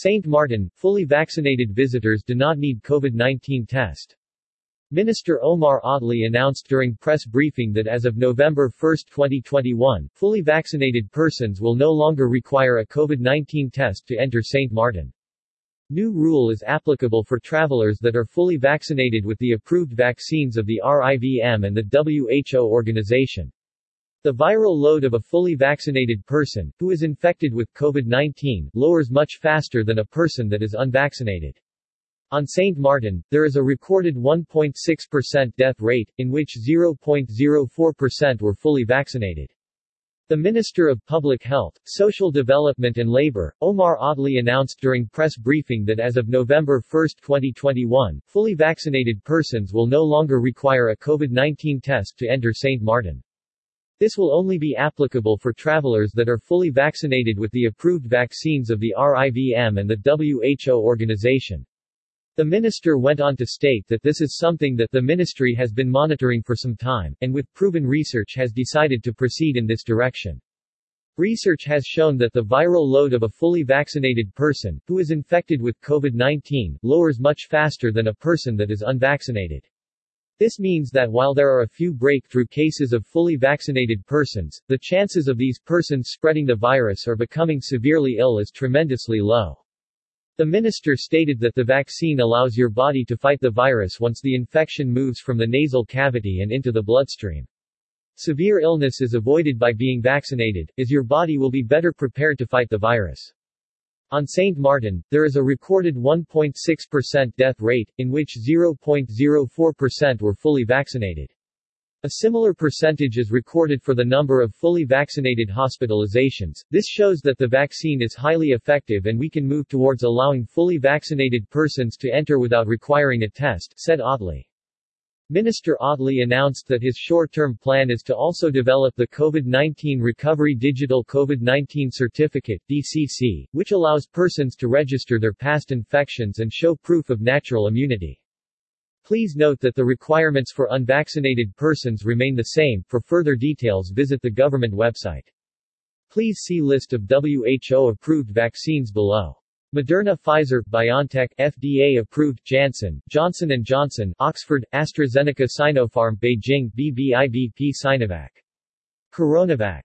St. Martin, fully vaccinated visitors do not need COVID-19 test. Minister Omar Ottley announced during press briefing that as of November 1, 2021, fully vaccinated persons will no longer require a COVID-19 test to enter St. Martin. New rule is applicable for travelers that are fully vaccinated with the approved vaccines of the RIVM and the WHO organization. The viral load of a fully vaccinated person, who is infected with COVID-19, lowers much faster than a person that is unvaccinated. On St. Martin, there is a recorded 1.6% death rate, in which 0.04% were fully vaccinated. The Minister of Public Health, Social Development and Labor, Omar Ottley announced during press briefing that as of November 1, 2021, fully vaccinated persons will no longer require a COVID-19 test to enter St. Martin. This will only be applicable for travelers that are fully vaccinated with the approved vaccines of the RIVM and the WHO organization. The minister went on to state that this is something that the ministry has been monitoring for some time, and with proven research has decided to proceed in this direction. Research has shown that the viral load of a fully vaccinated person, who is infected with COVID-19, lowers much faster than a person that is unvaccinated. This means that while there are a few breakthrough cases of fully vaccinated persons, the chances of these persons spreading the virus or becoming severely ill is tremendously low. The minister stated that the vaccine allows your body to fight the virus once the infection moves from the nasal cavity and into the bloodstream. Severe illness is avoided by being vaccinated, as your body will be better prepared to fight the virus. On St. Martin, there is a recorded 1.6% death rate, in which 0.04% were fully vaccinated. A similar percentage is recorded for the number of fully vaccinated hospitalizations. This shows that the vaccine is highly effective and we can move towards allowing fully vaccinated persons to enter without requiring a test, said Ottley. Minister Ottley announced that his short-term plan is to also develop the COVID-19 Recovery Digital COVID-19 Certificate DCC, which allows persons to register their past infections and show proof of natural immunity. Please note that the requirements for unvaccinated persons remain the same. For further details visit the government website. Please see list of WHO approved vaccines below. Moderna Pfizer, BioNTech, FDA approved Janssen, Johnson & Johnson, Oxford, AstraZeneca Sinopharm Beijing BBIVP Sinovac. Coronavac